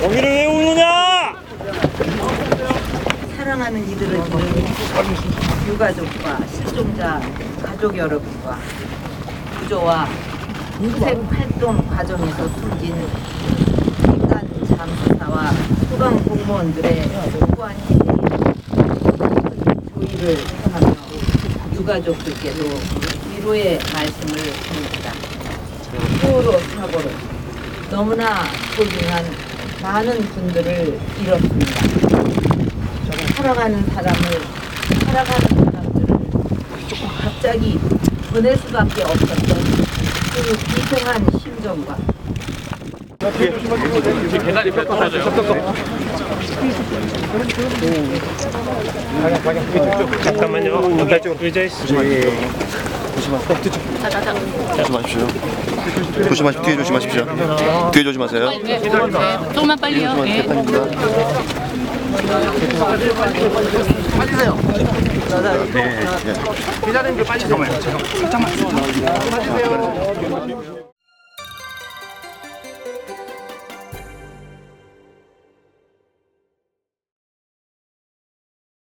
거기를 왜 우느냐? 사랑하는 이들을 위해 유가족과 실종자 가족 여러분과 구조와 수색 활동 과정에서 숨진 민간 잠수사와 소방 공무원들의 희생에 조의를 표하며 유가족들께도 위로의 말씀을 드립니다. 수호로 사고로 너무나 소중한 많은 분들을 잃었습니다. 살아가는 사람을 살아가는 사람들을 갑자기 보낼 수밖에 없었던 그 비통한 심정과. 잠깐만요. 여기 의자에 조심하십시오. 조심하십시오. 뒤에 조심하십시오. 뒤에 조심하세요. 조금만 빨리요. 예. 네. 기다리는 게 빨리 잠깐만요. 잠깐만. 잠깐만.